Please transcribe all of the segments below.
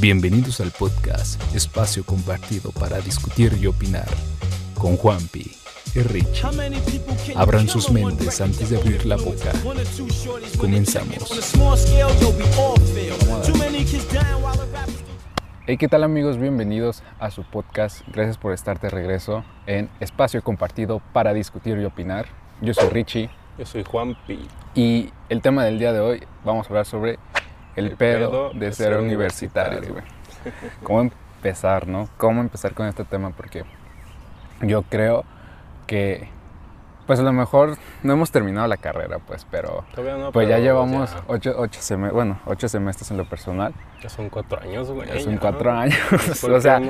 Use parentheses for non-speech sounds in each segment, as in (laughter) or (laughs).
Bienvenidos al podcast Espacio Compartido para discutir y opinar con Juanpi y Rich. Abran sus mentes antes de abrir la boca. Comenzamos. Hey, ¿qué tal amigos? Bienvenidos a su podcast. Gracias por estar de regreso en Espacio Compartido para discutir y opinar. Yo soy Richie. Yo soy Juanpi. Y el tema del día de hoy vamos a hablar sobre el, pedo, de, ser, universitario, güey. ¿Cómo empezar, no? ¿Cómo empezar con este tema? Porque yo creo que, pues a lo mejor no hemos terminado la carrera, pues, pero pues ya llevamos Ocho, ocho, semestres, bueno, ocho semestres en lo personal. Ya son cuatro años, güey. Ya son cuatro (laughs) años. (laughs) o sea,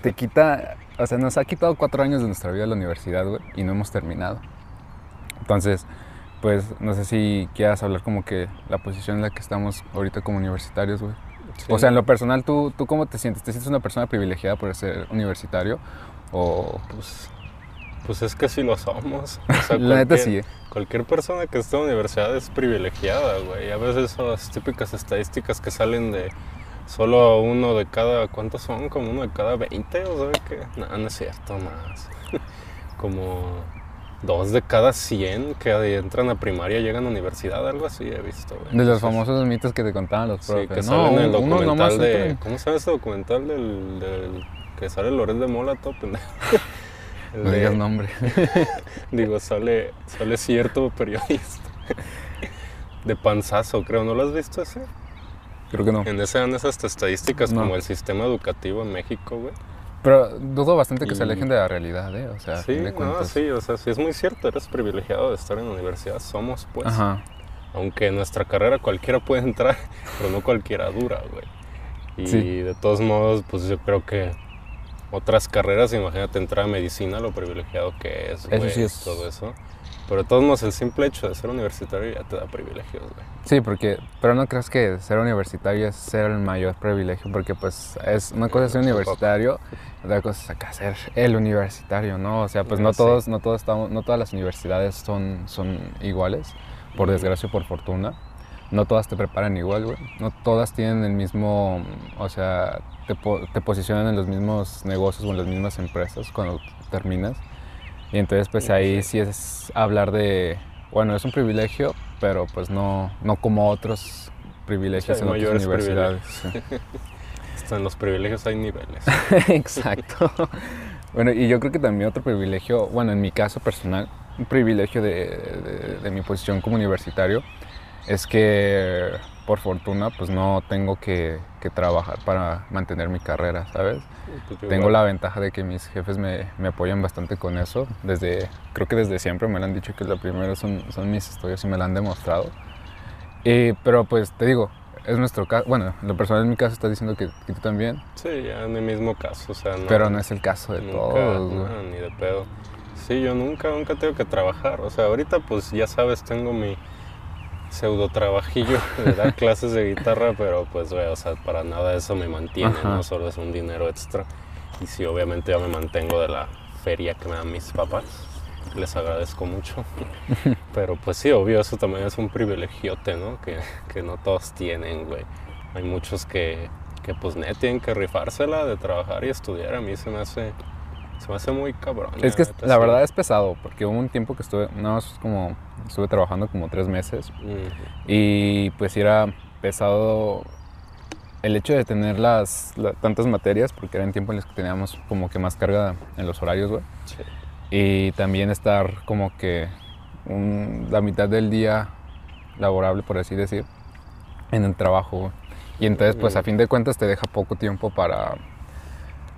te quita, o sea, nos ha quitado cuatro años de nuestra vida la universidad, güey, y no hemos terminado. Entonces, pues no sé si quieras hablar como que la posición en la que estamos ahorita como universitarios, güey. O sea, en lo personal, ¿tú, ¿tú cómo te sientes? ¿Te sientes una persona privilegiada por ser universitario? O... Pues, pues es que sí lo somos. (laughs) la neta sí. ¿eh? Cualquier persona que esté en la universidad es privilegiada, güey. A veces esas típicas estadísticas que salen de solo uno de cada... ¿Cuántos son? Como uno de cada 20, o sea que... No, no es cierto, más. (laughs) como dos de cada 100 que entran a primaria llegan a universidad, algo así he visto. De los famosos mitos que te contaban los profes. Sí, que salen en el documental de... ¿Cómo se llama ese documental del, que sale Loret de Mola, top? (laughs) no digas nombre. (laughs) digo, sale, sale cierto periodista. (laughs) de panzazo, creo. ¿No lo has visto ese? Creo que no. En ese dan esas estadísticas como el sistema educativo en México, güey. Pero dudo bastante que se alejen de la realidad, ¿eh? O sea, sí, no, sí, o sea, sí es muy cierto, eres privilegiado de estar en la universidad, somos pues. Ajá. Aunque en nuestra carrera cualquiera puede entrar, (laughs) pero no cualquiera dura, güey. Y de todos modos, pues yo creo que otras carreras, imagínate entrar a medicina, lo privilegiado que es, güey, sí es... todo eso. Pero de todos modos, el simple hecho de ser universitario ya te da privilegios, güey. Sí, porque, pero no crees que ser universitario es ser el mayor privilegio, porque pues es una cosa ser universitario, otra cosa es ser el universitario, ¿no? O sea, pues no todos, no todos estamos, no todas las universidades son, son iguales, por desgracia o por fortuna. No todas te preparan igual, güey. No todas tienen el mismo, o sea, te, te posicionan en los mismos negocios o en las mismas empresas cuando terminas. Y entonces pues ahí sí es hablar de, bueno, es un privilegio, pero pues no, no como otros privilegios en otras universidades. Hasta (laughs) en los privilegios hay niveles. (laughs) Exacto. Bueno, y yo creo que también otro privilegio, bueno, en mi caso personal, un privilegio de, de mi posición como universitario, es que por fortuna pues no tengo que, trabajar para mantener mi carrera, ¿sabes? Pues tengo la ventaja de que mis jefes me, apoyan bastante con eso. Desde, creo que desde siempre me lo han dicho que lo primero son, son mis estudios y me lo han demostrado. pero pues te digo, es nuestro caso. Bueno, lo personal en mi caso estás diciendo que, tú también. Sí, ya en el mismo caso, o sea, Pero no es el caso de todos. ni de pedo. Sí, yo nunca, nunca tengo que trabajar. O sea, ahorita pues ya sabes, tengo mi pseudo trabajillo de dar (laughs) clases de guitarra, pero pues, o sea, para nada eso me mantiene, ¿no? Solo es un dinero extra. Y sí, obviamente ya me mantengo de la feria que me dan mis papás. Les agradezco mucho. (laughs) Pero pues sí, obvio, eso también es un privilegiote, ¿no? Que, que no todos tienen, güey. Hay muchos que, que pues net tienen que rifársela de trabajar y estudiar. A mí se me hace se me hace muy cabrón. Es que la verdad es pesado, porque hubo un tiempo que estuve, no, como, estuve trabajando como tres meses y pues era pesado el hecho de tener las, tantas materias, porque era en tiempo en los que teníamos como que más carga en los horarios, güey. Y también estar como que la mitad del día laborable, por así decir, en el trabajo, Y entonces, pues a fin de cuentas te deja poco tiempo para,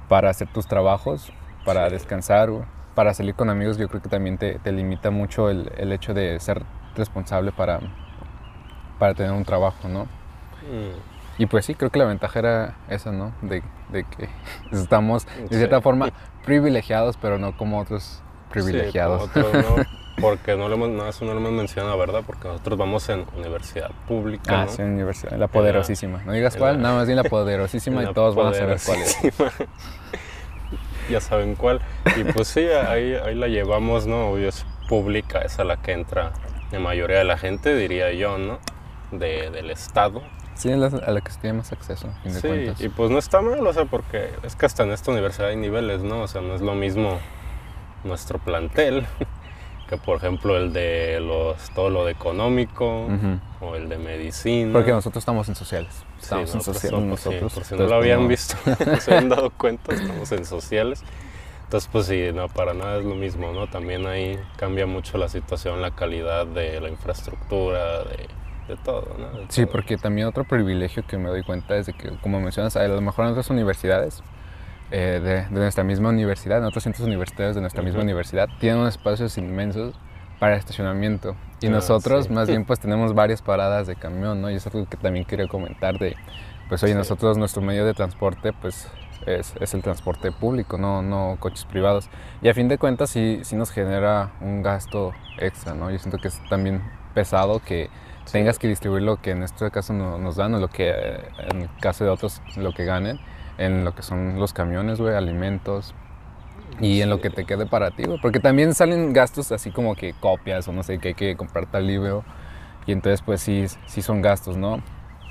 para hacer tus trabajos para descansar, para salir con amigos, yo creo que también te, limita mucho el, hecho de ser responsable para, para tener un trabajo, ¿no? Mm. Y pues sí, creo que la ventaja era esa, ¿no? De, que (laughs) estamos de cierta forma privilegiados, pero no como otros privilegiados. (laughs) porque no lo hemos, no, eso no lo hemos mencionado, ¿verdad? Porque nosotros vamos en universidad pública. Ah, sí, universidad, la poderosísima. No digas cuál, nada más bien la (laughs) poderosísima y todos van a saber cuál es. Ya saben cuál. Y pues sí, ahí, ahí la llevamos, ¿no? Obvio es pública, es a la que entra la mayoría de la gente, diría yo, ¿no? De, del Estado. Sí, a la, a la que se tiene más acceso, de Sí, cuentas. y pues no está mal, o sea, porque es que hasta en esta universidad hay niveles, ¿no? O sea, no es lo mismo nuestro plantel (laughs) que, por ejemplo, el de los, todo lo de económico o el de medicina. Porque nosotros estamos en sociales. Sí, Estamos en nosotros sociales somos- sí, nosotros. por si no entonces, lo habían como- visto, (laughs) no se habían dado cuenta, estamos en sociales. Entonces, pues sí, no, para nada es lo mismo, ¿no? También ahí cambia mucho la situación, la calidad de la infraestructura, de, de todo, ¿no? De Sí, todo. porque también otro privilegio que me doy cuenta es de que, como mencionas, a lo mejor en otras universidades, eh, de, de nuestra misma universidad, en otros centros universitarios de nuestra misma Ujú. universidad, tienen unos espacios inmensos para estacionamiento. Y Ah, nosotros, sí. más bien, (laughs) pues tenemos varias paradas de camión, ¿no? Y es algo que también quería comentar de, pues oye, Sí. nosotros, nuestro medio de transporte, pues es, es el transporte público, no, no coches privados. Y a fin de cuentas sí, sí nos genera un gasto extra, ¿no? Yo siento que es también pesado que Sí. tengas que distribuir lo que en este caso no- nos dan o lo que eh, en el caso de otros lo que ganen en lo que son los camiones, güey, alimentos y en lo que te quede para ti, güey. Porque también salen gastos así como que copias o no sé, que hay que comprar tal libro y entonces pues sí, sí son gastos, ¿no?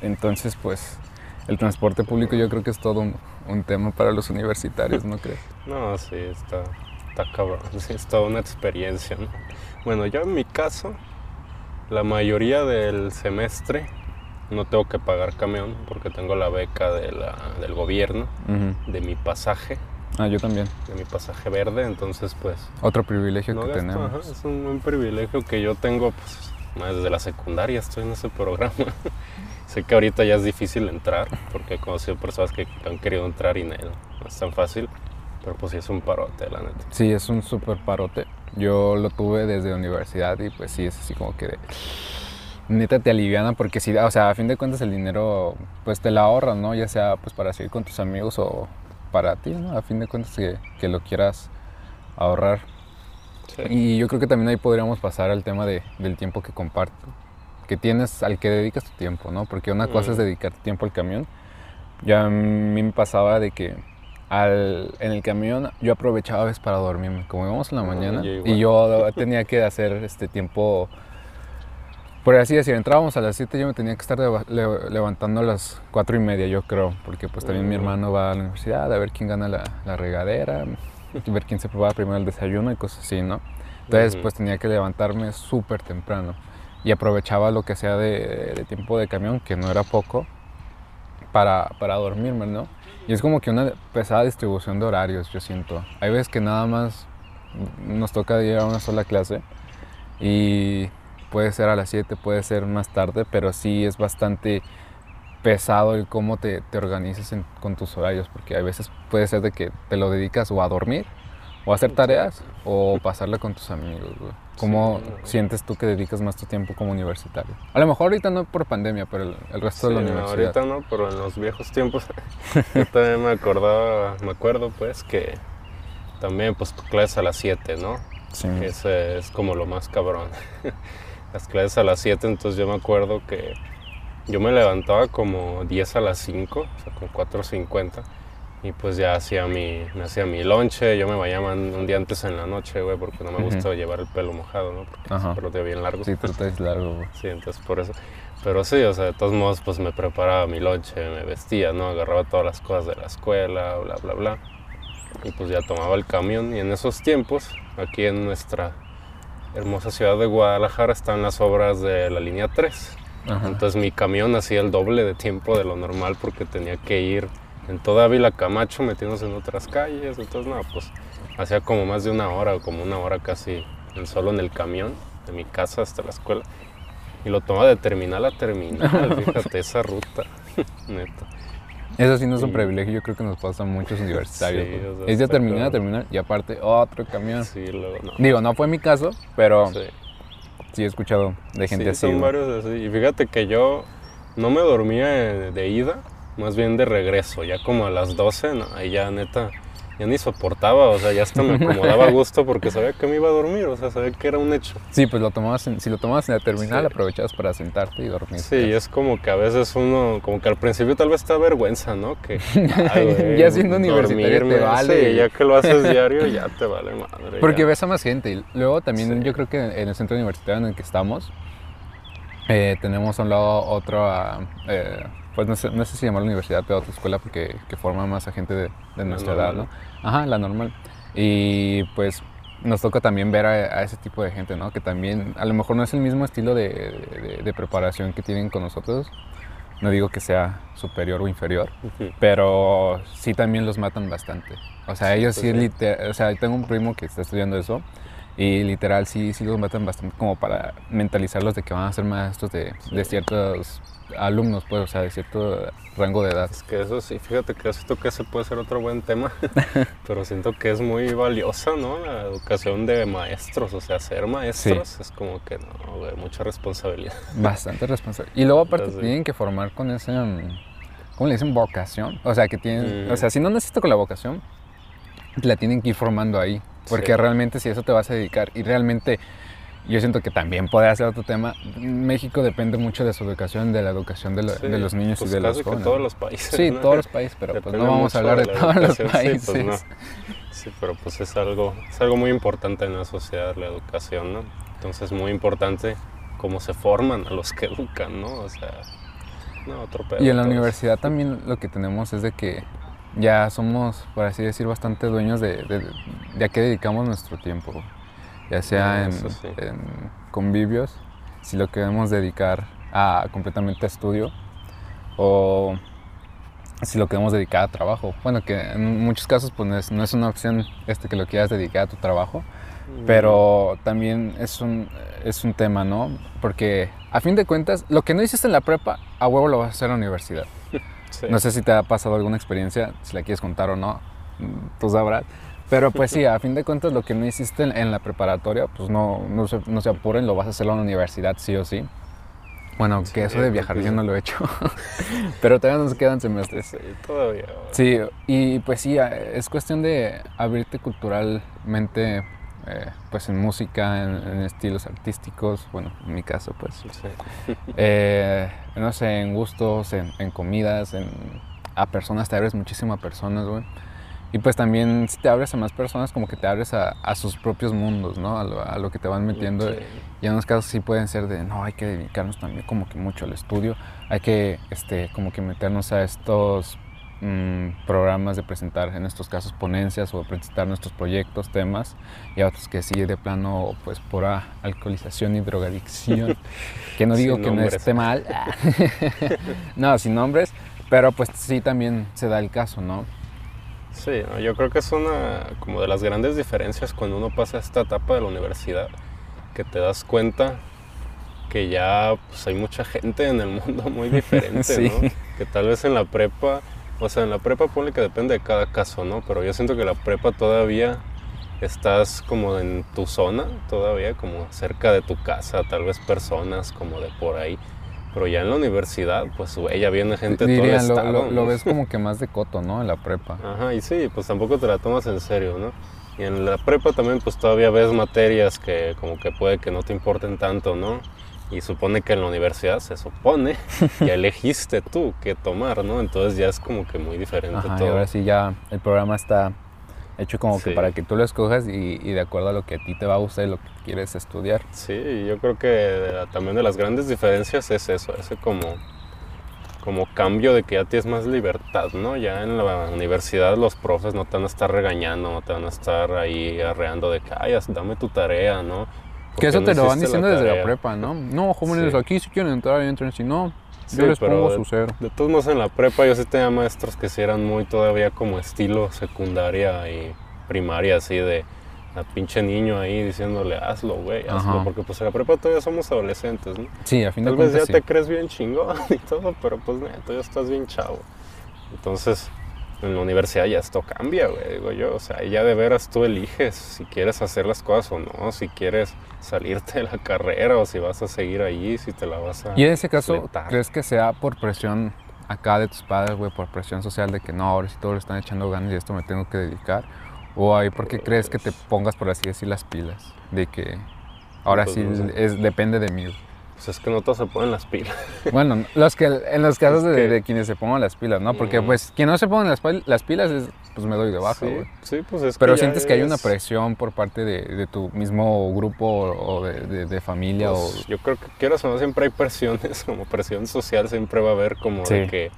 Entonces pues el transporte público yo creo que es todo un, un tema para los universitarios, ¿no crees? (laughs) No, sí, está, está cabrón, (laughs) sí, es toda una experiencia, ¿no? Bueno, yo en mi caso, la mayoría del semestre no tengo que pagar camión porque tengo la beca de la- del gobierno, Ujú. de mi pasaje, Ah, yo también. de mi pasaje verde, entonces pues Otro privilegio no que gasto, tenemos. ajá, es un, un privilegio que yo tengo pues desde la secundaria estoy en ese programa. (laughs) sé que ahorita ya es difícil entrar porque he conocido personas que han querido entrar y no, no es tan fácil, pero pues sí es un parote, la neta. Sí, es un súper parote. Yo lo tuve desde universidad y pues sí, es así como que de- neta te aliviana porque sí, o sea, a fin de cuentas el dinero pues te la ahorras, ¿no? Ya sea pues para seguir con tus amigos o para ti, ¿no? A fin de cuentas que, que lo quieras ahorrar. Sí. Y yo creo que también ahí podríamos pasar al tema de, del tiempo que comparto, que tienes, al que dedicas tu tiempo, ¿no? Porque una cosa es Mm. dedicar tiempo al camión. Ya a mí me pasaba de que al, en el camión yo aprovechaba a veces para dormirme, como íbamos en la mañana, yo y yo tenía que hacer este tiempo, por así decir, entrábamos a las 7, yo me tenía que estar leva- le- levantando a las 4 y media, yo creo, porque pues también mi hermano va a la universidad a ver quién gana la, la regadera, (laughs) ver quién se prepara primero el desayuno y cosas así, ¿no? Entonces, pues tenía que levantarme súper temprano y aprovechaba lo que sea de, de tiempo de camión, que no era poco, para, para dormirme, ¿no? Y es como que una pesada distribución de horarios, yo siento. Hay veces que nada más nos toca ir a una sola clase y puede ser a las 7, puede ser más tarde, pero sí es bastante pesado el cómo te, te organizas en- con tus horarios, porque a veces puede ser de que te lo dedicas o a dormir, o a hacer tareas, o pasarla con tus amigos, güey. ¿Cómo Sí. sientes tú que dedicas más tu tiempo como universitario? A lo mejor ahorita no por pandemia, pero el, el resto de la no, universidad. ahorita no, pero en los viejos tiempos (laughs) yo también me acordaba, me acuerdo pues que también pues tu clase a las 7, ¿no? Sí. Que ese es como lo más cabrón. (laughs) Las clases a las 7, entonces yo me acuerdo que yo me levantaba como 10 a las 5, o sea, con 4.50. Y pues ya hacía mi, me hacía mi lonche, yo me bañaba un día antes en la noche, güey, porque no me gusta llevar el pelo mojado, ¿no? Porque Ajá. el pelo te bien largo. Sí, tú traes largo, güey. Sí, entonces por eso. Pero sí, o sea, de todos modos, pues me preparaba mi lonche, me vestía, ¿no? Agarraba todas las cosas de la escuela, bla, bla, bla. Y pues ya tomaba el camión. Y en esos tiempos, aquí en nuestra hermosa ciudad de Guadalajara, están las obras de la línea 3. Ajá. Entonces mi camión hacía el doble de tiempo de lo normal porque tenía que ir en toda Ávila Camacho metiéndose en otras calles. Entonces, no, pues hacía como más de una hora o como una hora casi en solo en el camión de mi casa hasta la escuela. Y lo tomaba de terminal a terminal, (laughs) fíjate, esa ruta, (laughs) neta. Eso sí no es un privilegio, yo creo que nos pasa a muchos (laughs) universitarios. Sí, güey. o sea, es de terminar terminar y aparte otro camión. Sí, luego no. Digo, no fue mi caso, pero sí, Sí. he escuchado de gente Sí, así. son varios así. Y fíjate que yo no me dormía de, ida, más bien de regreso. Ya como a las 12, no, ahí ya neta, ya ni soportaba. O sea, ya hasta me acomodaba a (laughs) gusto porque sabía que me iba a dormir. O sea, sabía que era un hecho. Sí, pues lo tomabas en- si lo tomabas en la terminal, Sí. aprovechabas para sentarte y dormir. Sí, y es como que a veces uno, como que al principio tal vez te da vergüenza, ¿no? Que (laughs) ay, Ya siendo universitario te vale. Sí, ya que lo haces diario, ya te vale madre. Porque ya. ves a más gente. Y luego también Sí. yo creo que en el centro universitario en el que estamos, Eh, tenemos a un lado otra, eh, pues no sé, no sé si llamar la universidad, pero otra escuela porque que forma más a gente de, de nuestra edad, ¿no? Ajá, la normal. Y pues nos toca también ver a, ese tipo de gente, ¿no? Que también a lo mejor no es el mismo estilo de, de, preparación que tienen con nosotros. No digo que sea superior o inferior, pero sí también los matan bastante. O sea, ellos sí, pues o sea, tengo un primo que está estudiando eso y literal sí, sí los matan bastante como para mentalizarlos de que van a ser maestros de, de ciertos alumnos, pues, o sea, de cierto rango de edad. Es que eso sí, fíjate que esto que ese puede ser otro buen tema, (laughs) pero siento que es muy valiosa, ¿no? La educación de maestros, o sea, ser maestros es como que, no, güey, mucha responsabilidad. (laughs) Bastante responsabilidad. Y luego aparte tienen que formar con ese, ¿cómo le dicen? Vocación. O sea, que tienen, o sea, si no necesito con la vocación, la tienen que ir formando ahí. Porque realmente si eso te vas a dedicar y realmente yo siento que también puede ser otro tema. México depende mucho de su educación, de la educación de, los niños y pues de los jóvenes. Que todos los países. Sí, todos los países, pero pues no vamos a hablar de, todos los países. Sí, pues sí, pero pues es algo, es algo muy importante en la sociedad, la educación, ¿no? Entonces es muy importante cómo se forman a los que educan, ¿no? O sea, no, otro pedo. Y en la universidad también lo que tenemos es de que ya somos, por así decir, bastante dueños de, de, de a qué dedicamos nuestro tiempo ya sea en, convivios, si lo queremos dedicar a completamente a estudio o si lo queremos dedicar a trabajo. Bueno, que en muchos casos pues no es, una opción este, que lo quieras dedicar a tu trabajo, mm. pero también es un, es un tema, ¿no? Porque a fin de cuentas, lo que no hiciste en la prepa, a huevo lo vas a hacer en la universidad. (laughs) No sé si te ha pasado alguna experiencia, si la quieres contar o no, tú sabrás. Pero pues sí, a fin de cuentas lo que no hiciste en, la preparatoria, pues no, no, se, no se apuren, lo vas a hacer en la universidad sí o sí. Bueno, que eso de viajar yo no lo he hecho, (laughs) pero todavía nos quedan semestres. Sí, todavía. Sí, y pues sí, es cuestión de abrirte culturalmente, eh, pues en música, en, estilos artísticos, bueno, en mi caso pues. Sí. (laughs) Eh, no sé, en gustos, en, en comidas, en, a personas, te abres muchísimo a personas, güey. Y pues también si te abres a más personas, como que te abres a, sus propios mundos, ¿no? A lo, que te van metiendo. Y en unos casos sí pueden ser de, no, hay que dedicarnos también como que mucho al estudio. Hay que, este, como que meternos a estos mm, programas de presentar, en estos casos, ponencias o presentar nuestros proyectos, temas. Y a otros que sí, de plano, pues, por alcoholización y drogadicción. (laughs) que no digo que no esté mal. (laughs) (laughs) no, sin nombres. Pero pues sí también se da el caso, ¿no? Sí, yo creo que es una como de las grandes diferencias cuando uno pasa esta etapa de la universidad, que te das cuenta que ya pues, hay mucha gente en el mundo (laughs) muy diferente, ¿no? Que tal vez en la prepa, o sea, en la prepa pone que depende de cada caso, ¿no? Pero yo siento que la prepa todavía estás como en tu zona, todavía como cerca de tu casa, tal vez personas como de por ahí. Pero ya en la universidad, pues, güey, ya viene gente todo el estado, lo, lo, ves como que (laughs) más de coto, ¿no? En la prepa. Ajá, y sí, pues tampoco te la tomas en serio, ¿no? Y en la prepa también, pues, todavía ves materias que como que puede que no te importen tanto, ¿no? Y supone que en la universidad se supone que (laughs) elegiste tú qué tomar, ¿no? Entonces ya es como que muy diferente Ajá, todo. Y ahora sí ya el programa está hecho como que para que tú lo escojas y, de acuerdo a lo que a ti te va a gustar y lo que quieres estudiar. Sí, yo creo que también de las grandes diferencias es eso, ese como, como cambio de que ya tienes más libertad, ¿no? Ya en la universidad los profes no te van a estar regañando, no te van a estar ahí arreando de que, ay, dame tu tarea, ¿no? Que eso te lo van diciendo desde la prepa, ¿no? No, jóvenes, aquí si quieren entrar, entren, si no, yo les pongo su cero. De todos modos, en la prepa yo sí tenía maestros que sí eran muy todavía como estilo secundaria y primaria, así de a pinche niño ahí diciéndole, hazlo, güey, hazlo. Porque pues en la prepa todavía somos adolescentes, ¿no? Sí, a fin de Tal vez ya te crees bien chingón (laughs) y todo, pero pues tú ya estás bien chavo. Entonces, en la universidad ya esto cambia, güey, digo yo. O sea, ya de veras tú eliges si quieres hacer las cosas o no, si quieres salirte de la carrera o si vas a seguir allí, si te la vas a. Y en ese caso, ¿crees que sea por presión acá de tus padres, güey, por presión social de que no, ahora sí todos le están echando ganas y esto me tengo que dedicar? ¿O ahí porque crees que te pongas, por así decir, las pilas? De que ahora pues sí es, depende de mí. Es que no todos se ponen las pilas. (laughs) Bueno, los que, en los casos de, quienes se pongan las pilas, ¿no? Porque pues quien no se pone las, las pilas es, pues me doy de baja, güey. Sí, pues es Pero sientes que hay una presión por parte de, tu mismo grupo o de, familia pues o... Yo creo que quieras o no siempre hay presiones, (laughs) como presión social siempre va a haber como de que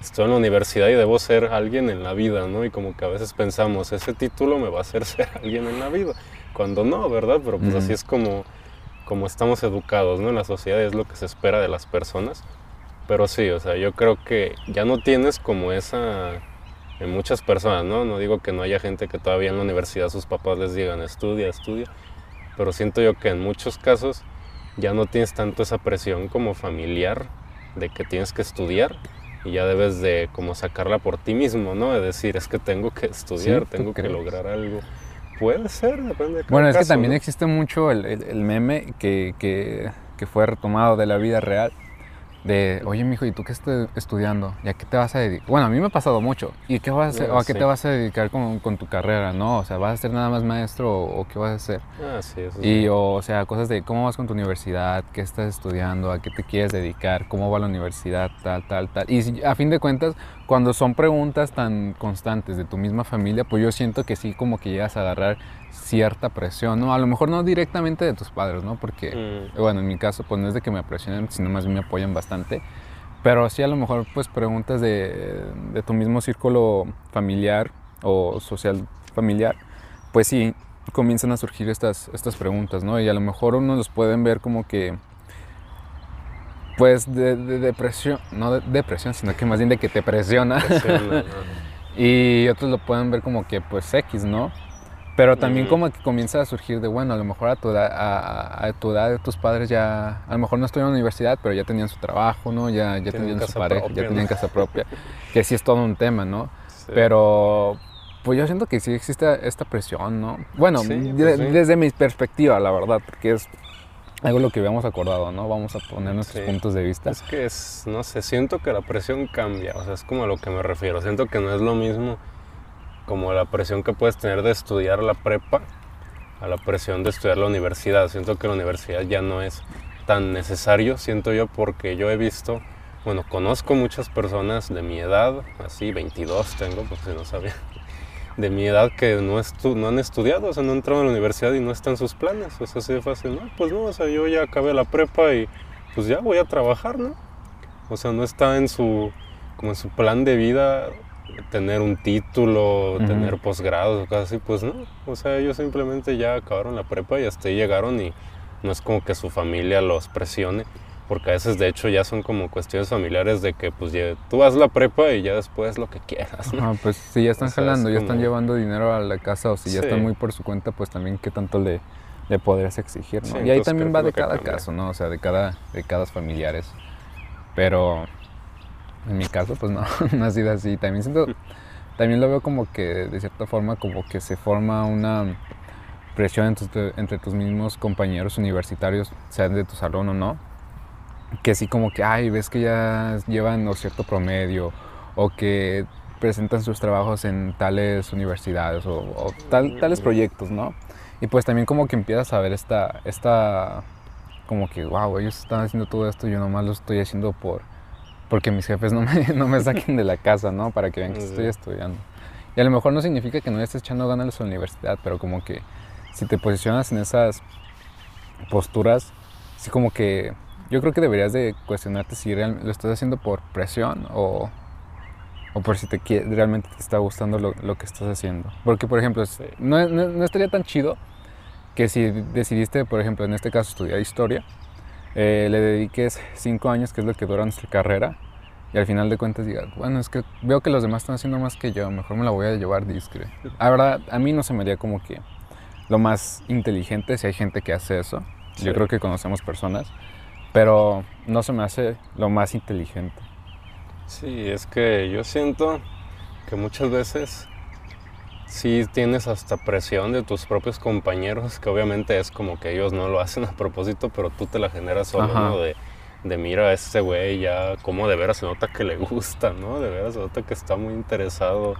estoy en la universidad y debo ser alguien en la vida, ¿no? Y como que a veces pensamos, ese título me va a hacer (laughs) ser alguien en la vida. Cuando no, ¿verdad? Pero pues así es como como estamos educados, ¿no? En la sociedad es lo que se espera de las personas. Pero sí, o sea, yo creo que ya no tienes como esa en muchas personas, ¿no? No digo que no haya gente que todavía en la universidad sus papás les digan estudia, estudia, pero siento yo que en muchos casos ya no tienes tanto esa presión como familiar de que tienes que estudiar y ya debes de como sacarla por ti mismo, ¿no? De decir, es que tengo que estudiar, tengo que lograr algo. Puede ser, depende de Bueno, es que también existe mucho el, el, meme que, que, que, fue retomado de la vida real, de, oye, mijo, ¿y tú qué estás estudiando? ¿Y a qué te vas a dedicar? Bueno, a mí me ha pasado mucho. ¿Y qué vas a hacer? ¿O a qué te vas a dedicar con, con, tu carrera, no? O sea, ¿vas a ser nada más maestro o, qué vas a hacer? Ah, sí, eso Y, o, sea, cosas de cómo vas con tu universidad, qué estás estudiando, a qué te quieres dedicar, cómo va la universidad, tal, tal, tal. Y a fin de cuentas, cuando son preguntas tan constantes de tu misma familia, pues yo siento que sí como que llegas a agarrar cierta presión, ¿no? A lo mejor no directamente de tus padres, ¿no? Porque, mm. bueno, en mi caso, pues no es de que me presionen, sino más bien me apoyan bastante. Pero sí a lo mejor, pues preguntas de, de tu mismo círculo familiar o social familiar, pues sí, comienzan a surgir estas, estas preguntas, ¿no? Y a lo mejor uno los pueden ver como que, pues de, depresión, no de depresión, sino que más bien de que te presiona. presiona (laughs) y otros lo pueden ver como que, pues X, ¿no? Pero también como que comienza a surgir de, bueno, a lo mejor a tu edad, a, tu edad tus padres ya, a lo mejor no estudiaron en la universidad, pero ya tenían su trabajo, ¿no? Ya, ya tenían su pareja, ya tenían casa propia, que sí es todo un tema, ¿no? Pero pues yo siento que sí existe esta presión, ¿no? Bueno, pues desde mi perspectiva, la verdad, porque es algo lo que habíamos acordado, ¿no? Vamos a poner nuestros puntos de vista. Es que es, no sé, siento que la presión cambia, o sea, es como a lo que me refiero. Siento que no es lo mismo como la presión que puedes tener de estudiar la prepa a la presión de estudiar la universidad. Siento que la universidad ya no es tan necesario, siento yo, porque yo he visto, bueno, conozco muchas personas de mi edad, así 22 tengo, porque si no sabía, de mi edad que no, no han estudiado, o sea, no han entrado a la universidad y no están sus planes, o sea, así de fácil, no, pues no, o sea, yo ya acabé la prepa y pues ya voy a trabajar, ¿no? O sea, no está en su, como en su plan de vida tener un título, tener posgrados o cosas así, pues no. O sea, ellos simplemente ya acabaron la prepa y hasta ahí llegaron y no es como que su familia los presione, porque a veces de hecho ya son como cuestiones familiares de que pues ya, tú vas la prepa y ya después lo que quieras. ¿no? pues si ya están jalando, ya están llevando dinero a la casa o si ya están muy por su cuenta, pues también qué tanto le, le podrías exigir, ¿no? y ahí también va de cada caso, ¿no? O sea, de cada, de cada familiares. Pero en mi caso, pues no, (laughs) no ha sido así. También siento, (laughs) también lo veo como que de cierta forma como que se forma una presión entre, tus mismos compañeros universitarios, sean de tu salón o no, que sí como que, ay, ves que ya llevan un cierto promedio o que presentan sus trabajos en tales universidades o, tales proyectos, ¿no? Y pues también como que empiezas a ver esta, esta, como que, wow, ellos están haciendo todo esto, yo nomás lo estoy haciendo por, porque mis jefes no me, (laughs) no me saquen de la casa, ¿no? Para que vean que estoy estudiando. Y a lo mejor no significa que no estés echando ganas a la universidad, pero como que si te posicionas en esas posturas, sí como que yo creo que deberías de cuestionarte si lo estás haciendo por presión o, o por si te realmente te está gustando lo, lo, que estás haciendo. Porque, por ejemplo, no, no, no, estaría tan chido que si decidiste, por ejemplo, en este caso, estudiar historia, eh, le dediques cinco años, que es lo que dura nuestra carrera, y al final de cuentas digas, bueno, es que veo que los demás están haciendo más que yo, mejor me la voy a llevar discre. La verdad, a mí no se me haría como que lo más inteligente si hay gente que hace eso. Yo creo que conocemos personas, pero no se me hace lo más inteligente. Sí, es que yo siento que muchas veces sí tienes hasta presión de tus propios compañeros, que obviamente es como que ellos no lo hacen (laughs) a propósito, pero tú te la generas solo, ¿no? De, de mira a ese güey ya, como de veras se nota que le (laughs) gusta, ¿no? De veras se nota que está muy interesado.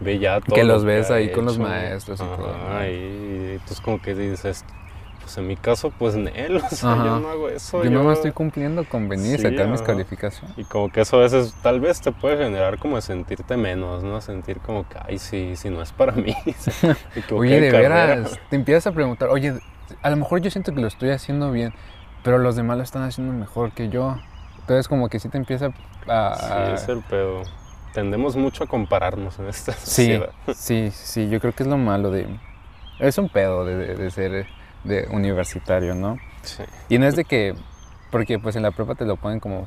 Ve ya todo. Que los ves ahí con los maestros y todo. Y, y, como que dices, pues en mi caso, pues él, (laughs) o sea, yo no hago eso. Yo, no me estoy cumpliendo con venir y sacar mis calificaciones. Y como que eso a veces tal vez te puede generar como sentirte menos, ¿no? Sentir como que, ay, sí, si no es para mí. (laughs) (laughs) oye, de veras, te empiezas a preguntar, oye, a lo mejor yo siento que lo estoy haciendo bien, pero los demás lo están haciendo mejor que yo. Entonces como que sí te empieza a... Sí, es el pedo. Tendemos mucho a compararnos en esta sociedad. Sí, sí, sí, yo creo que es lo malo de... Es un pedo de ser de universitario, ¿no? Sí. Y no es de que, porque pues en la prepa te lo ponen como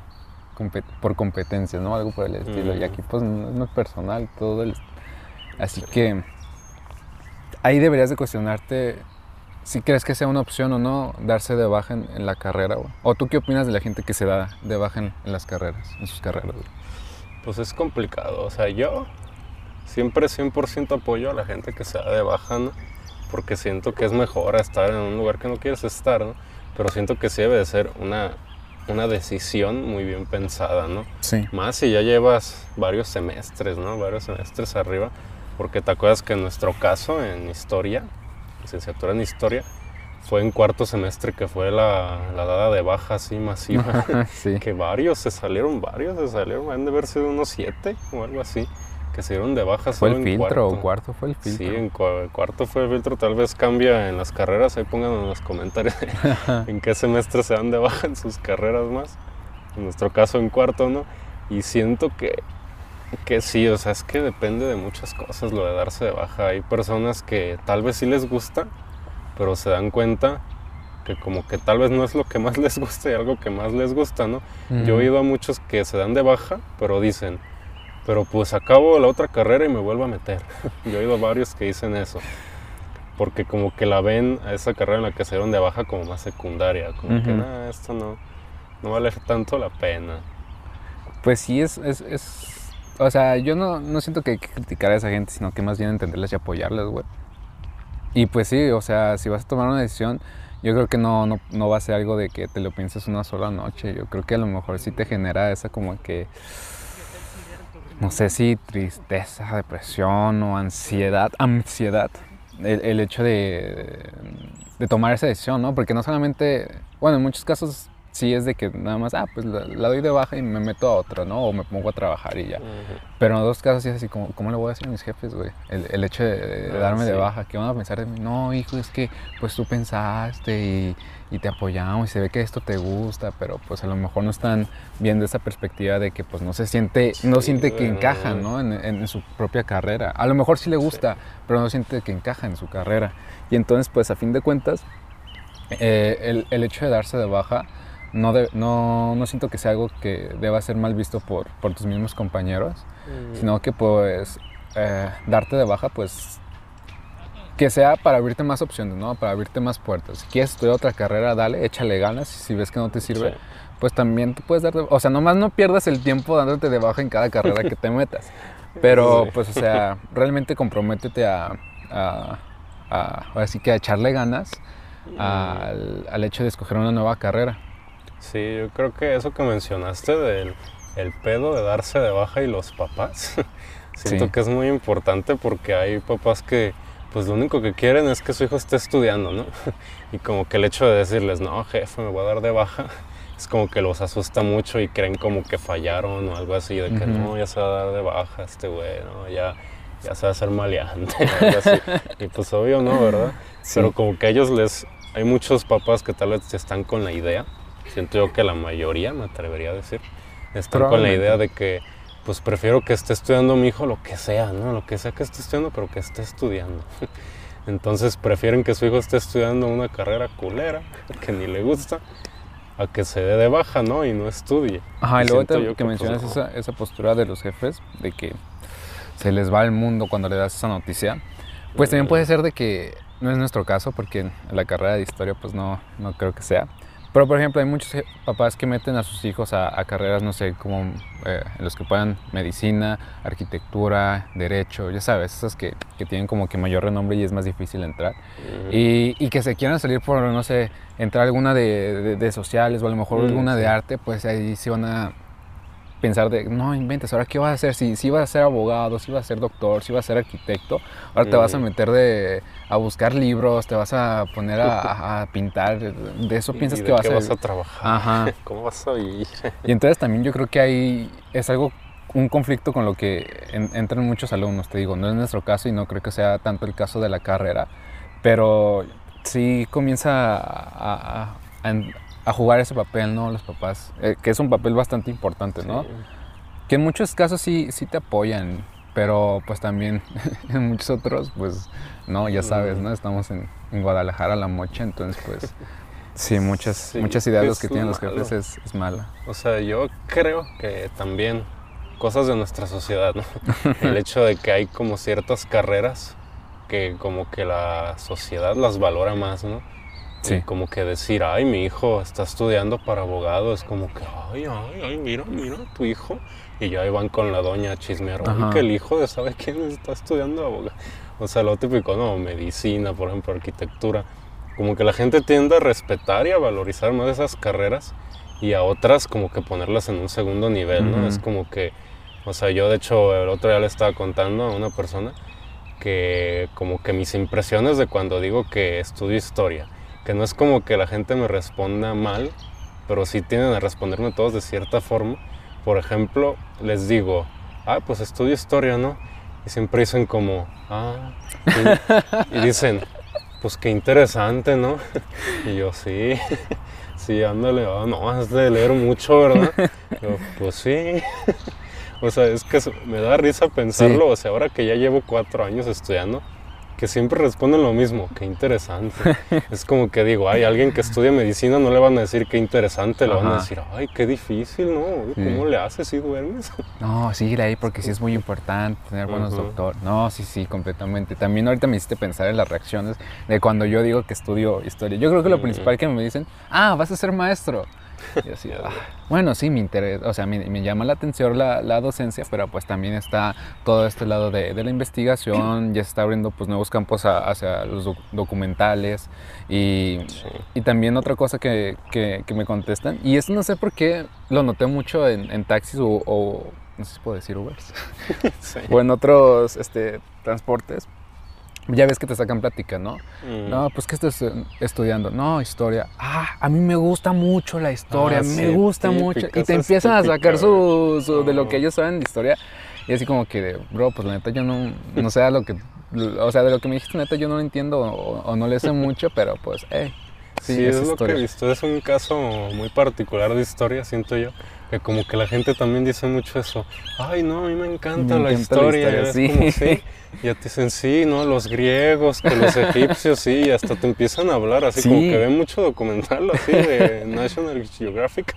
por competencia, ¿no? Algo por el estilo. Y aquí pues no, es personal, todo el... Así que ahí deberías de cuestionarte si crees que sea una opción o no darse de baja en, la carrera. ¿O tú qué opinas de la gente que se da de baja en, las carreras, en sus carreras? Pues es complicado. O sea, yo siempre 100% apoyo a la gente que se da de baja, ¿no? Porque siento que es mejor estar en un lugar que no quieres estar, ¿no? Pero siento que sí debe de ser una, una decisión muy bien pensada, ¿no? Sí. Más si ya llevas varios semestres, ¿no? Varios semestres arriba, porque te acuerdas que en nuestro caso, en historia, licenciatura en historia, fue en cuarto semestre que fue la, la dada de baja así masiva. (laughs) sí. Que varios se salieron, varios se salieron, han de haber sido unos siete o algo así que se dieron de baja ¿Fue el filtro o cuarto fue el filtro? Sí, en cuarto fue el filtro. Tal vez cambia en las carreras. Ahí pongan en los comentarios (laughs) en qué semestre se dan de baja en sus carreras más. En nuestro caso, en cuarto, ¿no? Y siento que, que sí, o sea, es que depende de muchas cosas lo de darse de baja. Hay personas que tal vez sí les gusta, pero se dan cuenta que como que tal vez no es lo que más les gusta y algo que más les gusta, ¿no? Yo he oído a muchos que se dan de baja, pero dicen, pero pues acabo la otra carrera y me vuelvo a meter. (laughs) Yo he oído a varios que dicen eso. Porque como que la ven a esa carrera en la que se dieron de baja como más secundaria. Como que, nada, esto no, no vale tanto la pena. Pues sí, es, es, es... O sea, yo no, no siento que hay que criticar a esa gente, sino que más bien entenderles y apoyarles, güey. Y pues sí, o sea, si vas a tomar una decisión, yo creo que no, no, no va a ser algo de que te lo pienses una sola noche. Yo creo que a lo mejor sí te genera esa como que no sé si tristeza, depresión o ansiedad, ansiedad, el, hecho de, de, tomar esa decisión, ¿no? Porque no solamente, bueno, en muchos casos sí es de que nada más, ah, pues la, doy de baja y me meto a otra, ¿no? O me pongo a trabajar y ya. Pero en dos casos sí es así, como, ¿cómo le voy a decir a mis jefes, güey? El, hecho de, ah, darme de baja, ¿qué van a pensar de mí? No, hijo, es que pues tú pensaste y, y, te apoyamos y se ve que esto te gusta, pero pues a lo mejor no están viendo esa perspectiva de que pues no se siente, no siente que encaja, ¿no? En, en, su propia carrera. A lo mejor sí le gusta, pero no siente que encaja en su carrera. Y entonces pues a fin de cuentas, eh, el, el hecho de darse de baja, no, no, no, siento que sea algo que deba ser mal visto por, por tus mismos compañeros, mm. sino que pues eh, darte de baja, pues que sea para abrirte más opciones, ¿no? Para abrirte más puertas. Si quieres estudiar otra carrera, dale, échale ganas. Y si ves que no te sirve, pues también te puedes dar de, O sea, nomás no pierdas el tiempo dándote de baja en cada carrera que te metas. (laughs) Pero, pues, o sea, realmente comprométete a, a, así que a echarle ganas al, al hecho de escoger una nueva carrera. Sí, yo creo que eso que mencionaste del el pedo de darse de baja y los papás, (laughs) siento que es muy importante porque hay papás que pues lo único que quieren es que su hijo esté estudiando, ¿no? (laughs) y como que el hecho de decirles, no, jefe, me voy a dar de baja, (laughs) es como que los asusta mucho y creen como que fallaron o algo así, de que no, ya se va a dar de baja este güey, ¿no? Ya, ya se va a hacer maleante, (laughs) algo así. y pues obvio no, ¿verdad? Pero como que a ellos les... Hay muchos papás que tal vez están con la idea siento yo que la mayoría, me atrevería a decir, están con la idea de que pues prefiero que esté estudiando mi hijo lo que sea, ¿no? Lo que sea que esté estudiando, pero que esté estudiando. (laughs) Entonces prefieren que su hijo esté estudiando una carrera culera, (laughs) que ni le gusta, a que se dé de baja, ¿no? Y no estudie. Ajá, y, luego que, que, pues, mencionas esa, esa, postura de los jefes, de que se les va el mundo cuando le das esa noticia, pues también puede ser de que no es nuestro caso, porque la carrera de historia pues no, no creo que sea, pero, por ejemplo, hay muchos papás que meten a sus hijos a, carreras, no sé, como eh, en los que puedan medicina, arquitectura, derecho, ya sabes, esas que, que tienen como que mayor renombre y es más difícil entrar. y, y, que se quieran salir por, no sé, entrar alguna de, de, sociales o a lo mejor alguna de arte, pues ahí sí van a pensar de, no inventes, ahora qué vas a hacer, si, si vas a ser abogado, si vas a ser doctor, si vas a ser arquitecto, ahora te vas a meter de, a buscar libros, te vas a poner a, (laughs) pintar, de eso piensas que vas qué a... vas a trabajar? Ajá. (laughs) ¿Cómo vas a vivir? y entonces también yo creo que hay, es algo un conflicto con lo que entran muchos alumnos, te digo, no es nuestro caso y no creo que sea tanto el caso de la carrera, pero sí comienza a, jugar ese papel, ¿no? Los papás, eh, que es un papel bastante importante, ¿no? Que en muchos casos sí, sí te apoyan, pero pues también (laughs) en muchos otros, pues no, ya sabes, ¿no? Estamos en, Guadalajara, La Mocha, entonces pues (laughs) sí, muchas, muchas ideas que tienen los jefes es, es mala. O sea, yo creo que también cosas de nuestra sociedad, ¿no? (laughs) El hecho de que hay como ciertas carreras que como que la sociedad las valora más, ¿no? Sí. como que decir, ay, mi hijo está estudiando para abogado, es como que, ay, ay, ay, mira, mira, tu hijo. Y ya ahí van con la doña a chismear, que el hijo de sabe quién está estudiando abogado. O sea, lo típico, no, medicina, por ejemplo, arquitectura. Como que la gente tiende a respetar y a valorizar más esas carreras y a otras como que ponerlas en un segundo nivel, ¿no? Es como que o sea, yo de hecho el otro día le estaba contando a una persona que como que mis impresiones de cuando digo que estudio historia, que no es como que la gente me responda mal, pero sí tienen a responderme todos de cierta forma. Por ejemplo, les digo, ah, pues estudio historia, ¿no? Y siempre dicen como, ah, (laughs) y, dicen, pues qué interesante, ¿no? Y yo, sí, (laughs) sí, ándale, ah, no, has de leer mucho, ¿verdad? (laughs) Yo, pues sí. O sea, es que me da risa pensarlo. O sea, ahora que ya llevo cuatro años estudiando, que siempre responden lo mismo. Qué interesante. (laughs) es como que digo, hay alguien que estudia medicina, no le van a decir qué interesante, le van a decir, ay, qué difícil, ¿no? ¿Cómo le haces si duermes? (laughs) no, sigue ahí porque sí es muy importante tener buenos doctores. No, sí, sí, completamente. También ahorita me hiciste pensar en las reacciones de cuando yo digo que estudio historia. Yo creo que lo principal que me dicen, ah, vas a ser maestro. Ah, bueno, sí, me interesa, o sea, me, llama la atención la, docencia, pero pues también está todo este lado de, la investigación, ya se está abriendo pues nuevos campos hacia los documentales y, también otra cosa que, me contestan, y eso no sé por qué lo noté mucho en, taxis o, no sé si puedo decir Ubers, (laughs) o en otros este, transportes, ya ves que te sacan plática, ¿no? Mm. No, pues que estás estudiando. No, historia. Ah, a mí me gusta mucho la historia, ah, me gusta mucho. Y te empiezan a sacar su, de lo que ellos saben de historia. Y así como que, bro, pues la neta yo no, no sé lo que, o sea, de lo que me dijiste, neta yo no lo entiendo o, no le sé mucho, pero pues, eh. Sí, es, es lo que he visto. Es un caso muy particular de historia, siento yo que como que la gente también dice mucho eso. Ay, no, a mí me encanta, la, historia. sí. (laughs) Y te dicen, sí, ¿no? Los griegos, que los egipcios, sí, y hasta te empiezan a hablar así como que ven mucho documental así de (laughs) National Geographic.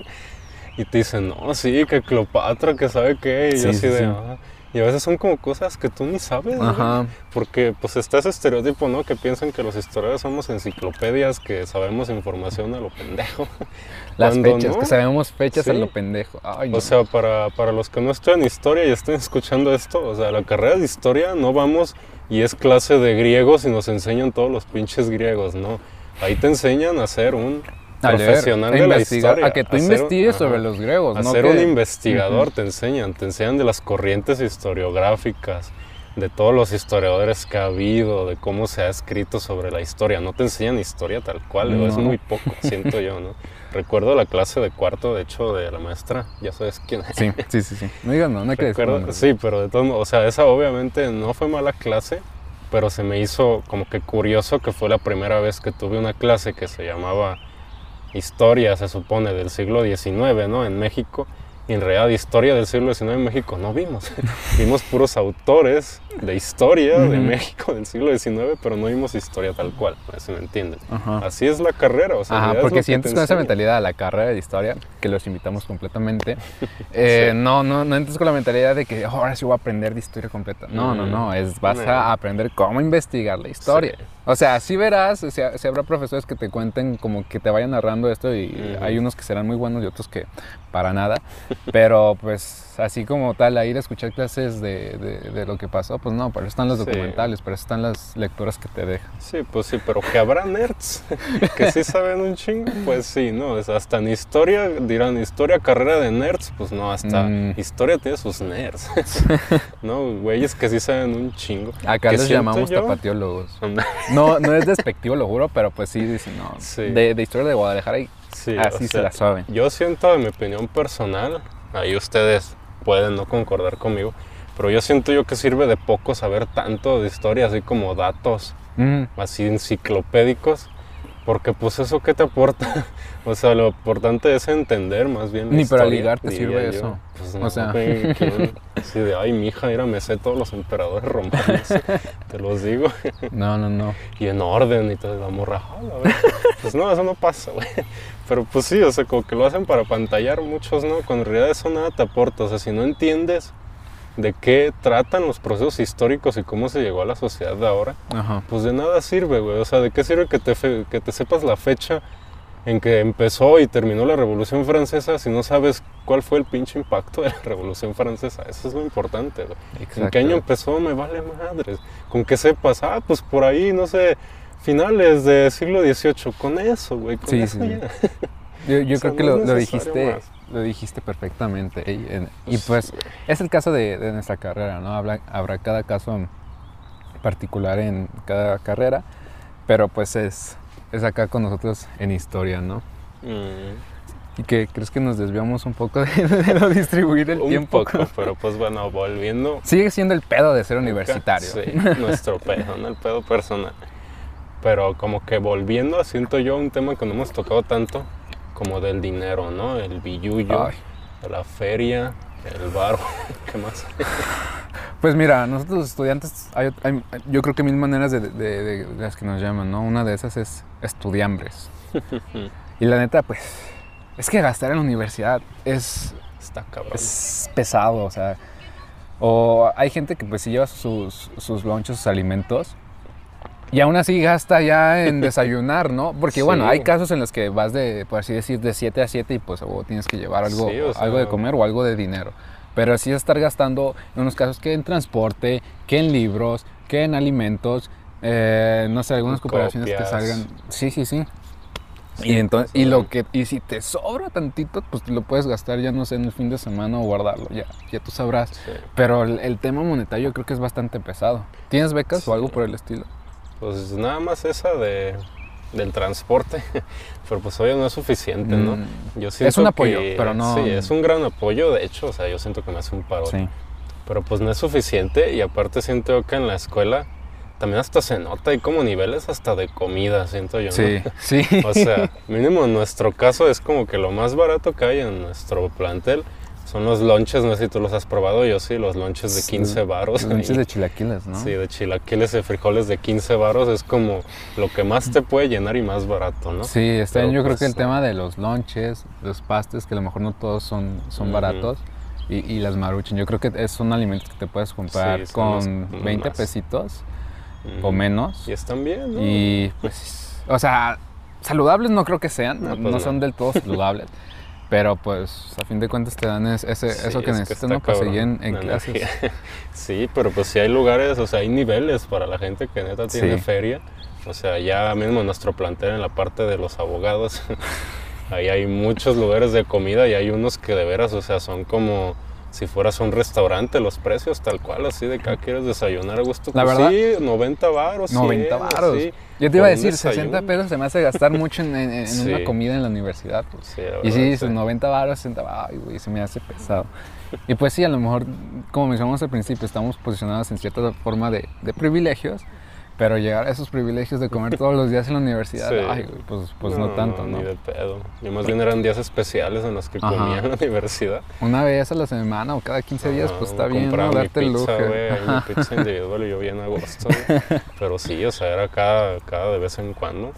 Y te dicen, no, sí, que Cleopatra, que sabe qué. Y yo así de, ah". Y a veces son como cosas que tú ni sabes, Ajá. Porque pues está ese estereotipo, ¿no? Que piensan que los historiadores somos enciclopedias, que sabemos información a lo pendejo. (laughs) Las fechas, que sabemos fechas a lo pendejo. o sea, para, para los que no estudian historia y estén escuchando esto, o sea, la carrera de historia no vamos y es clase de griegos y nos enseñan todos los pinches griegos, ¿no? Ahí te enseñan a ser un profesional de la historia. A que tú investigues sobre los griegos. A ser un investigador te enseñan, te enseñan de las corrientes historiográficas, de todos los historiadores que ha habido, de cómo se ha escrito sobre la historia. No te enseñan historia tal cual, es muy poco, siento yo, ¿no? (laughs) Recuerdo la clase de cuarto, de hecho, de la maestra, ya sabes quién es. Sí, (laughs) sí, sí, sí. No digas no, no. Sí, pero de todos modos, o sea, esa obviamente no fue mala clase, pero se me hizo como que curioso que fue la primera vez que tuve una clase que se llamaba historia, se supone, del siglo XIX, ¿no? En México. Y en realidad, historia del siglo XIX en México no vimos. (laughs) vimos puros autores de historia de México del siglo XIX, pero no vimos historia tal cual, si me entienden. Así es la carrera. O sea, porque si entras con esa mentalidad a la carrera de historia, que los invitamos completamente, (laughs) eh, no, no, no entres con la mentalidad de que oh, ahora sí voy a aprender de historia completa. No, no, no, es vas a aprender cómo investigar la historia. O sea, sí verás, si, habrá profesores que te cuenten como que te vayan narrando esto y hay unos que serán muy buenos y otros que para nada. Pero pues así como tal, a ir a escuchar clases de, de, lo que pasó, pues no, pero están los documentales, pero están las lecturas que te dejan. Sí, pues sí, pero que habrá nerds (laughs) que sí saben un chingo, pues sí, ¿no? Es hasta en historia, dirán, historia, carrera de nerds, pues no, hasta mm. historia tiene sus nerds. (laughs) no, güeyes que sí saben un chingo. Acá les llamamos tapateólogos. no, no es despectivo, lo juro, pero pues sí, dicen, no. De, de, historia de Guadalajara y así se la saben. Yo siento, en mi opinión personal, ahí ustedes pueden no concordar conmigo, pero yo siento yo que sirve de poco saber tanto de historia, así como datos, mm. así enciclopédicos, porque pues eso que te aporta, (laughs) o sea, lo importante es entender más bien. Ni para ligar te sirve eso. Pues, o sea, (laughs) así de, ay, mi hija, mira, me sé todos los emperadores romanos, (laughs) te los digo. No, no, no. Y en orden y todo, la morra, pues no, eso no pasa, güey. Pero pues sí, o sea, como que lo hacen para pantallar muchos, ¿no? Cuando en realidad eso nada te aporta, o sea, si no entiendes de qué tratan los procesos históricos y cómo se llegó a la sociedad de ahora, pues de nada sirve, güey. O sea, ¿de qué sirve que te, que te sepas la fecha en que empezó y terminó la Revolución Francesa si no sabes cuál fue el pinche impacto de la (laughs) Revolución Francesa? Eso es lo importante, güey. ¿En qué año empezó? Me vale madres. Con que sepas, ah, pues por ahí, no sé, finales del siglo XVIII. Con eso, güey. Con sí, eso sí. (laughs) Yo, creo que lo, dijiste lo dijiste perfectamente. Y, pues es el caso de, nuestra carrera, ¿no? Habrá, habrá, cada caso particular en cada carrera, pero pues es, es acá con nosotros en historia, ¿no? Mm. ¿Y que crees que nos desviamos un poco de, no distribuir el tiempo? Un poco, pero pues bueno, volviendo. Sigue siendo el pedo de ser universitario. Sí, nuestro pedo, no el pedo personal. Pero como que volviendo, siento yo un tema que no hemos tocado tanto, como del dinero, ¿no? El billuyo, la feria, el bar, (laughs) ¿qué más? Pues mira, nosotros los estudiantes, hay, yo creo que mil maneras de, las que nos llaman, ¿no? Una de esas es estudiambres. (laughs) y la neta, pues, es que gastar en la universidad es... Está cabrón. Es pesado, o sea... O hay gente que pues si lleva sus, sus lonches, sus alimentos, y aún así gasta ya en (laughs) desayunar, ¿no? Porque bueno, hay casos en los que vas de, por así decir, de 7 a 7 y pues tienes que llevar algo, algo de comer o algo de dinero. Pero así estar gastando en unos casos que en transporte, que en libros, que en alimentos, eh, no sé, algunas cooperaciones que salgan. Sí, sí, sí. y entonces, y lo que, y si te sobra tantito, pues lo puedes gastar ya no sé en el fin de semana o guardarlo, ya, ya tú sabrás. Pero el, tema monetario creo que es bastante pesado. ¿Tienes becas o algo por el estilo? Pues nada más esa de, del transporte, (laughs) pero pues hoy no es suficiente, ¿no? Mm. Yo siento es un apoyo, pero no... Sí, es un gran apoyo, de hecho, o sea, yo siento que me hace un paro. Sí. Pero pues no es suficiente y aparte siento que en la escuela también hasta se nota, hay como niveles hasta de comida, siento yo. Sí, (laughs) sí. O sea, mínimo en nuestro caso es como que lo más barato que hay en nuestro plantel son los lonches, no sé si tú los has probado, yo sí, los lonches de 15 varos. Lonches de chilaquiles, ¿no? Sí, de chilaquiles de frijoles de 15 varos es como lo que más te puede llenar y más barato, ¿no? Sí, este año yo creo que el pues, tema de los lonches, los pastes, que a lo mejor no todos son, son baratos, y, las maruchan, yo creo que son alimentos que te puedes comprar con 20 pesitos o menos. Y están bien, ¿no? Y pues, o sea, saludables no creo que sean, no, pues son del todo saludables. (laughs) Pero pues a fin de cuentas te dan ese, eso que necesitas ¿no? para seguir en, clases. (laughs) Sí, pero pues sí hay lugares, o sea, hay niveles para la gente que neta tiene feria. O sea, ya mismo nuestro plantel en la parte de los abogados, (laughs) ahí hay muchos lugares de comida y hay unos que de veras, o sea, son como si fueras un restaurante, los precios tal cual, así de acá quieres desayunar a gusto. La pues verdad, sí, 90 baros. 90 baros. Yo te iba a decir, 60 pesos se me hace gastar mucho en, una comida en la universidad. Pues. y sí, sus 90 baros, 60 baros, güey, se me hace pesado. Y pues sí, a lo mejor, como mencionamos al principio, estamos posicionados en cierta forma de, de privilegios, pero llegar a esos privilegios de comer todos los días en la universidad, ay, pues, pues no, tanto, ¿no? Ni de pedo. Y más bien eran días especiales en los que comía en la universidad. Una vez a la semana o cada 15 días, pues está bien, ¿no? Darte el lujo. mi pizza individual y yo bien a gusto. (laughs) Pero sí, o sea, era cada, cada de vez en cuando.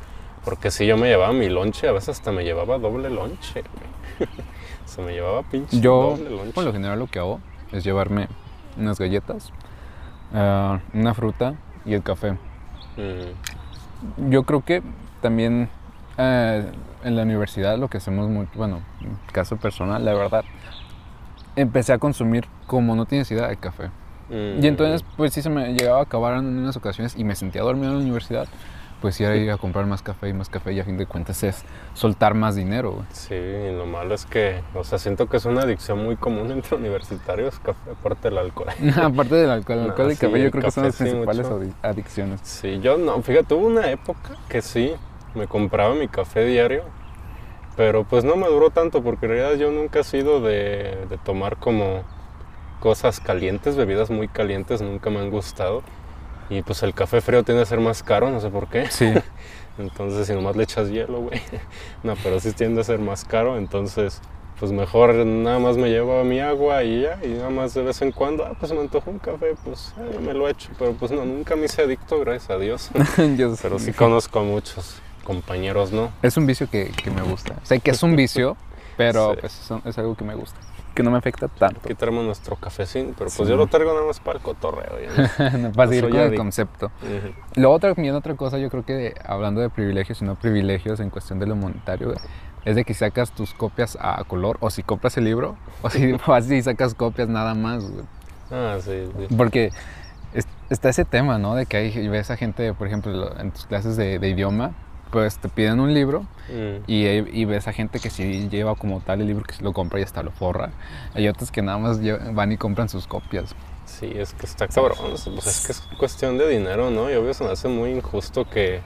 Porque si yo me llevaba mi lonche, a veces hasta me llevaba doble lonche, (laughs) Se me llevaba pinche yo, doble lonche. por lo general lo que hago es llevarme unas galletas, eh, una fruta y el café. Yo creo que también eh, en la universidad lo que hacemos mucho, bueno, en caso personal, la verdad, empecé a consumir como no tienes idea de café. Y entonces, pues sí se me llegaba a acabar en unas ocasiones y me sentía dormido en la universidad pues sí, ir a comprar más café y más café y a fin de cuentas es soltar más dinero. Güey. Sí, y lo malo es que, o sea, siento que es una adicción muy común entre universitarios, café, aparte del alcohol. (laughs) aparte del alcohol, el alcohol y café yo creo que son las principales adicciones. Sí, yo no, fíjate, hubo una época que sí, me compraba mi café diario, pero pues no me duró tanto porque en realidad yo nunca he sido de, de tomar como cosas calientes, bebidas muy calientes, nunca me han gustado. Y pues el café frío tiende a ser más caro, no sé por qué. Sí. (laughs) entonces, si nomás le echas hielo, güey. (laughs) no, pero sí tiende a ser más caro, entonces, pues mejor nada más me llevo mi agua y ya, y nada más de vez en cuando, ah, pues me antojo un café, pues eh, me lo echo. Pero pues no, nunca me hice adicto, gracias a Dios. (laughs) Yo pero sí conozco a muchos compañeros, ¿no? Es un vicio que, que me gusta. Sé que es un vicio, pero pues es algo que me gusta que no me afecta tanto. Aquí nuestro cafecín, pero pues yo lo traigo nada más para el cotorreo. (laughs) para seguir con el concepto. Lo otro, también otra cosa, yo creo que hablando de privilegios y no privilegios en cuestión de lo monetario, es de que sacas tus copias a color, o si compras el libro, o si (laughs) así sacas copias nada más. Ah, sí, sí. Porque está ese tema, ¿no? De que hay, ves a gente, por ejemplo, en tus clases de, de idioma, pues te piden un libro mm. y, ves a gente que sí lleva como tal el libro que lo compra y hasta lo forra. Hay otros que nada más van y compran sus copias. Sí, es que está cabrón. Pues es que es cuestión de dinero, ¿no? Y obvio se me hace muy injusto que,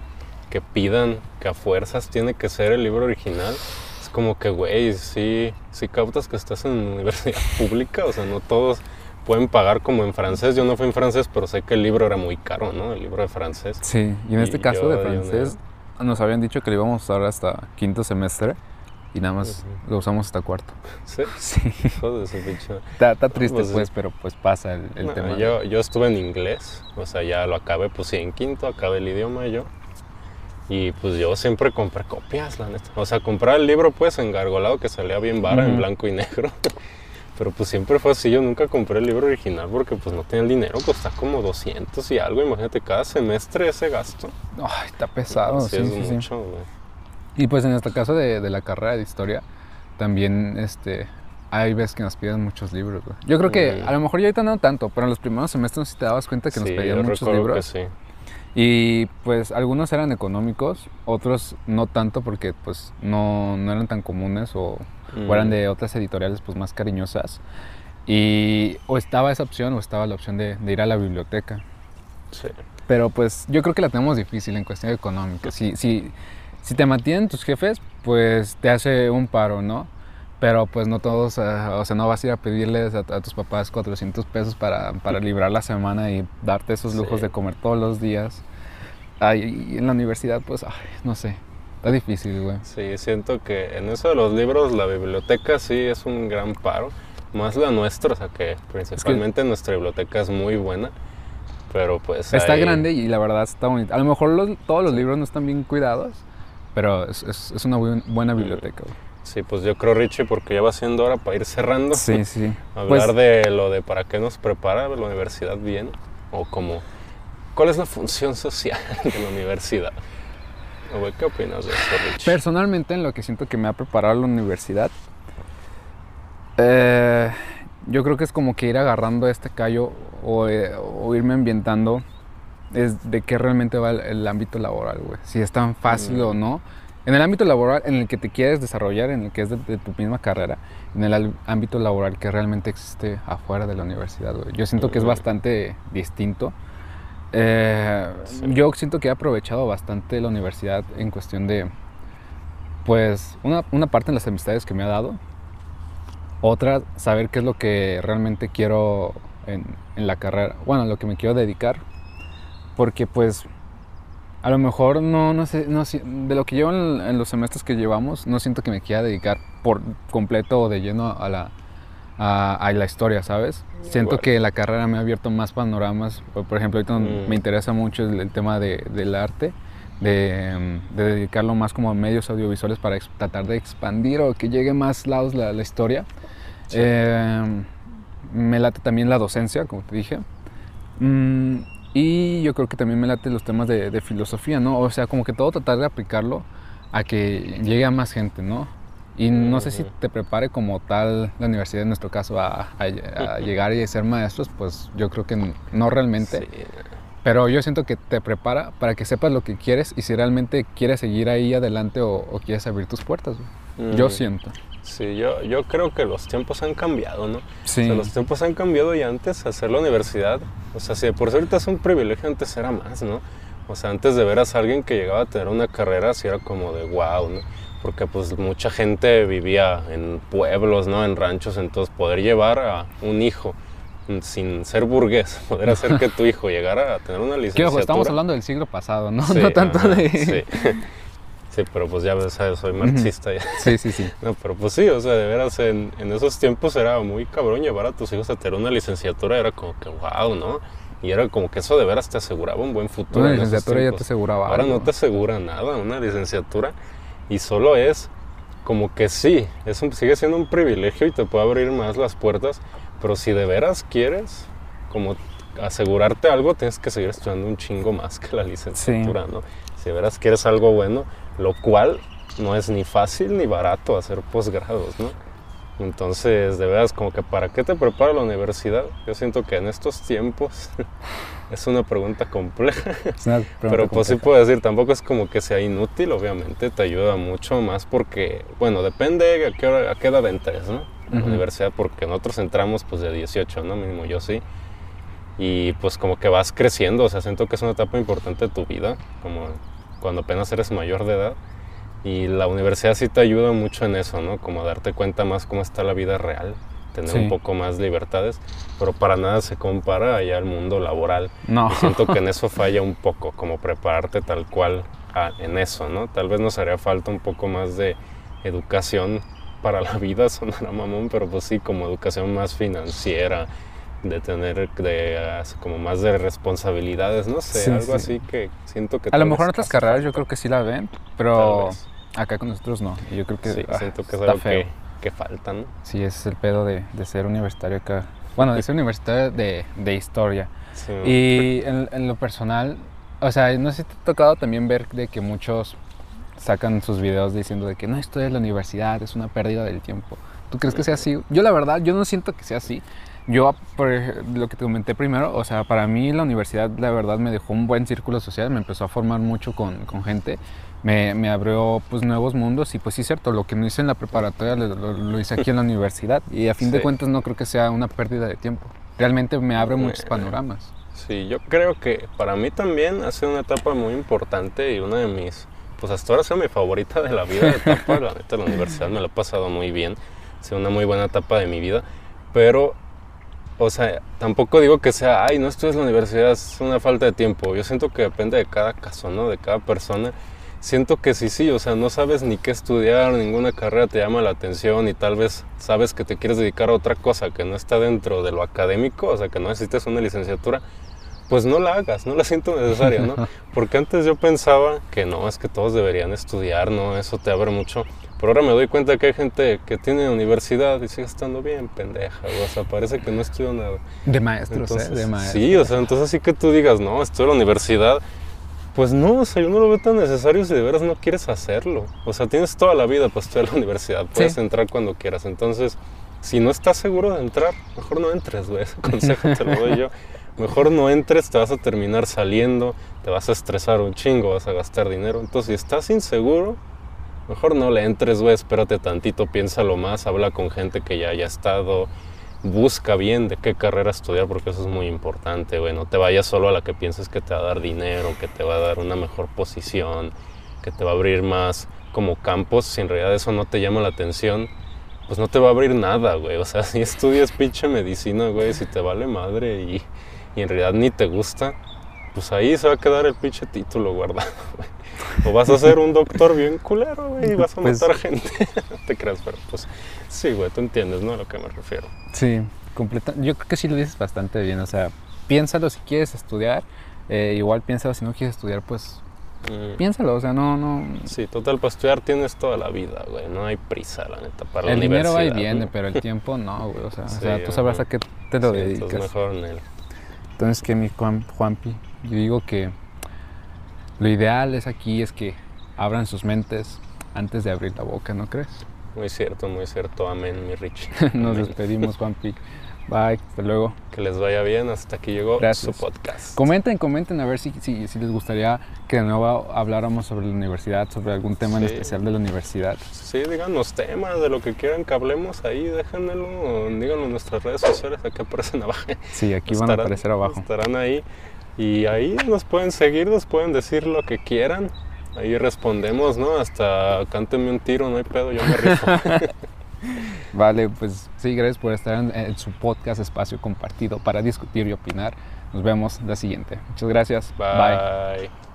que pidan que a fuerzas tiene que ser el libro original. Es como que, güey, sí, sí cautas que estás en (laughs) universidad pública, o sea, no todos pueden pagar como en francés. Yo no fui en francés, pero sé que el libro era muy caro, ¿no? El libro de francés. Sí, y en este caso de francés, nos habían dicho que lo íbamos a usar hasta quinto semestre y nada más lo usamos hasta cuarto. ¿Sí? Sí. Joder, ese bicho. Está, triste pues, pues, pero pues pasa el, tema. Yo, yo estuve en inglés, o sea, ya lo acabé, pues sí, en quinto acabé el idioma yo. Y pues yo siempre compré copias, la neta. O sea, comprar el libro pues engargolado que salía bien vara, en blanco y negro. (laughs) Pero pues siempre fue así, yo nunca compré el libro original porque pues no tenía el dinero, costaba como 200 y algo, imagínate cada semestre ese gasto. Ay, está pesado, sí, sí, es mucho, Y pues en este caso de, de, la carrera de historia, también este, hay veces que nos piden muchos libros. Yo creo que a lo mejor ya ahorita no tanto, pero en los primeros semestres sí te dabas cuenta que nos pedían muchos libros. sí. Y pues algunos eran económicos, otros no tanto porque pues no, no eran tan comunes o o eran de otras editoriales pues más cariñosas. Y o estaba esa opción o estaba la opción de, ir a la biblioteca. Sí. Pero pues yo creo que la tenemos difícil en cuestión económica. Si, si, si te mantienen tus jefes, pues te hace un paro, ¿no? Pero pues no todos, eh, o sea, no vas a ir a pedirles a, tus papás 400 pesos para, para, librar la semana y darte esos lujos de comer todos los días. Ahí en la universidad, pues, ay, no sé, Está difícil, güey. Sí, siento que en eso de los libros, la biblioteca sí es un gran paro. Más la nuestra, o sea que principalmente nuestra biblioteca es muy buena. Pero pues. Está grande y la verdad está bonita. A lo mejor todos los libros no están bien cuidados, pero es, es, una buena biblioteca, güey. Sí, pues yo creo, Richie, porque ya va siendo hora para ir cerrando. Sí, (laughs) sí. Hablar pues de lo de para qué nos prepara la universidad bien, o como, ¿cuál es la función social (laughs) de la universidad? ¿Qué opinas de eso, Personalmente, en lo que siento que me ha preparado la universidad, eh, yo creo que es como que ir agarrando este callo o, eh, irme ambientando es de qué realmente va el, ámbito laboral, güey. Si es tan fácil o mm. no. En el ámbito laboral en el que te quieres desarrollar, en el que es de, tu misma carrera, en el ámbito laboral que realmente existe afuera de la universidad, güey. Yo siento que es bastante distinto. Eh, yo siento que he aprovechado bastante la universidad en cuestión de, pues, una, una, parte en las amistades que me ha dado, otra, saber qué es lo que realmente quiero en, en la carrera, bueno, lo que me quiero dedicar, porque pues a lo mejor no, no sé, no, de lo que llevo en, en, los semestres que llevamos, no siento que me quiera dedicar por completo o de lleno a la, a, la historia, ¿sabes? Siento que la carrera me ha abierto más panoramas. Por ejemplo, ahorita mm. me interesa mucho el, tema de, del arte, de, dedicarlo más como a medios audiovisuales para tratar de expandir o que llegue más lados la, la historia. Em, me late también la docencia, como te dije. Mm, Y yo creo que también me late los temas de, de filosofía, ¿no? O sea, como que todo tratar de aplicarlo a que llegue a más gente, ¿no? Y no sé si te prepare como tal la universidad, en nuestro caso, a, (laughs) llegar y ser maestros, pues yo creo que no realmente. Pero yo siento que te prepara para que sepas lo que quieres y si realmente quieres seguir ahí adelante o, quieres abrir tus puertas. Yo siento. Sí, yo, yo creo que los tiempos han cambiado, ¿no? Sí. los tiempos han cambiado y antes hacer la universidad, o sea, si por cierto es un privilegio, antes era más, ¿no? O sea, antes de ver a alguien que llegaba a tener una carrera, así era como de wow, ¿no? Porque pues mucha gente vivía en pueblos, ¿no? En ranchos, entonces poder llevar a un hijo sin ser burgués, (laughs) poder hacer que tu hijo llegara a tener una licenciatura. estamos hablando del siglo pasado, ¿no? (laughs) no tanto de... Sí. (laughs) sí. pero pues ya sabes, soy marxista. Ya. Sí, sí, sí. (laughs) No, pero pues sí, o sea, de veras, en, en esos tiempos era muy cabrón llevar a tus hijos a tener una licenciatura, era como que wow, ¿no? Y era como que eso de veras te aseguraba un buen futuro. Una licenciatura ya te aseguraba. Ahora no te asegura nada, una licenciatura. Y solo es como que sí, es sigue siendo un privilegio y te puede abrir más las puertas. Pero si de veras quieres, como asegurarte algo, tienes que seguir estudiando un chingo más que la licenciatura, ¿no? Si de veras quieres algo bueno, lo cual no es ni fácil ni barato hacer posgrados, ¿no? Entonces, de veras, como que ¿para qué te prepara la universidad? Yo siento que en estos tiempos (laughs) es una pregunta compleja. Pero pues sí puedo decir, tampoco es como que sea inútil, obviamente, te ayuda mucho más porque, bueno, depende a qué, a qué edad entres, ¿no? la universidad, porque nosotros entramos pues de 18, ¿no? Mínimo yo sí. Y pues como que vas creciendo, o sea, siento que es una etapa importante de tu vida, como cuando apenas eres mayor de edad y la universidad sí te ayuda mucho en eso, ¿no? Como darte cuenta más cómo está la vida real, tener un poco más libertades, pero para nada se compara allá al mundo laboral. No. siento que en eso falla un poco, como prepararte tal cual en eso, ¿no? Tal vez nos haría falta un poco más de educación para la (laughs) vida, sonará mamón, pero pues sí, como educación más financiera, de tener de, como más de responsabilidades, no sé, algo así que siento que... A lo mejor en otras carreras yo creo que sí la ven, pero Acá con nosotros no. Yo creo que sí, ah, siento que es algo que, que, falta, ¿no? Sí, es el pedo de, de, ser universitario acá. Bueno, de ser universitario de, de historia. Sí, y en, en, lo personal, o sea, no sé si te ha tocado también ver de que muchos sacan sus videos diciendo de que no estoy en la universidad, es una pérdida del tiempo. ¿Tú crees que sea así? Yo la verdad, yo no siento que sea así. Yo, por lo que te comenté primero, o sea, para mí la universidad, la verdad, me dejó un buen círculo social, me empezó a formar mucho con, con gente me, me, abrió pues nuevos mundos y pues sí cierto, lo que no hice en la preparatoria lo, hice aquí en la universidad y a fin de cuentas no creo que sea una pérdida de tiempo. Realmente me abre muchos panoramas. Sí, yo creo que para mí también ha sido una etapa muy importante y una de mis, pues hasta ahora ha sido mi favorita de la vida, de etapa, la neta, la universidad me la he pasado muy bien, ha sido una muy buena etapa de mi vida, pero o sea, tampoco digo que sea, ay, no estudias la universidad, es una falta de tiempo. Yo siento que depende de cada caso, ¿no? De cada persona siento que sí, sí, o sea, no sabes ni qué estudiar, ninguna carrera te llama la atención y tal vez sabes que te quieres dedicar a otra cosa que no está dentro de lo académico, o sea, que no necesitas una licenciatura, pues no la hagas, no la siento necesaria, ¿no? (laughs) Porque antes yo pensaba que no, es que todos deberían estudiar, ¿no? Eso te abre mucho. Pero ahora me doy cuenta que hay gente que tiene universidad y sigue estando bien pendeja, o sea, parece que no estudió nada. De maestros, ¿eh? De maestros. Sí, o sea, entonces así que tú digas, no, estudio en la universidad pues no, o sea, yo no lo veo tan necesario si de veras no quieres hacerlo. O sea, tienes toda la vida para estudiar en la universidad, puedes entrar cuando quieras. Entonces, si no estás seguro de entrar, mejor no entres, güey. (laughs) Ese consejo te lo doy yo. Mejor no entres, te vas a terminar saliendo, te vas a estresar un chingo, vas a gastar dinero. Entonces, si estás inseguro, mejor no le entres, güey. Espérate tantito, piénsalo más, habla con gente que ya haya estado busca bien de qué carrera estudiar porque eso es muy importante, güey. No te vayas solo a la que pienses que te va a dar dinero, que te va a dar una mejor posición, que te va a abrir más como campos. Si en realidad eso no te llama la atención, pues no te va a abrir nada, güey. O sea, (laughs) si estudias pinche medicina, güey, si te vale madre y, y en realidad ni te gusta, pues ahí se va a quedar el pinche título guardado, (laughs) güey. O vas a (laughs) ser un doctor bien culero, güey, y vas a pues matar gente. (laughs) te creas, pero pues sí, güey, tú entiendes, ¿no? A lo que me refiero. Sí, completa. Yo creo que sí lo dices bastante bien. O sea, piénsalo si quieres estudiar. Eh, igual piénsalo si no quieres estudiar, pues mm. piénsalo. O sea, no, no. Sí, total, para estudiar tienes toda la vida, güey. No hay prisa, la neta. Para el la dinero va y viene, pero el tiempo no, güey. O sea, o sea tú sabrás a qué te lo dedicas. Entonces mejor en Entonces, ¿qué, mi Juan, Juanpi? yo digo que lo ideal es aquí es que abran sus mentes antes de abrir la boca, ¿no crees? Muy cierto, muy cierto. Amén, mi Rich. (laughs) Nos despedimos, (laughs) Juanpi. Bye, hasta luego. Que les vaya bien, hasta aquí llegó su podcast. Comenten, comenten a ver si, si, si, les gustaría que de nuevo habláramos sobre la universidad, sobre algún tema en especial de la universidad. Sí, díganos temas de lo que quieran que hablemos ahí, déjenmelo, díganlo en nuestras redes sociales, aquí aparecen abajo. Sí, aquí van a aparecer abajo. Estarán ahí y ahí nos pueden seguir, nos pueden decir lo que quieran. Ahí respondemos, ¿no? Hasta cánteme un tiro, no hay pedo, yo me (laughs) rifo. Vale, pues sí, gracias por estar en, su podcast Espacio Compartido para discutir y opinar. Nos vemos la siguiente. Muchas gracias. Bye.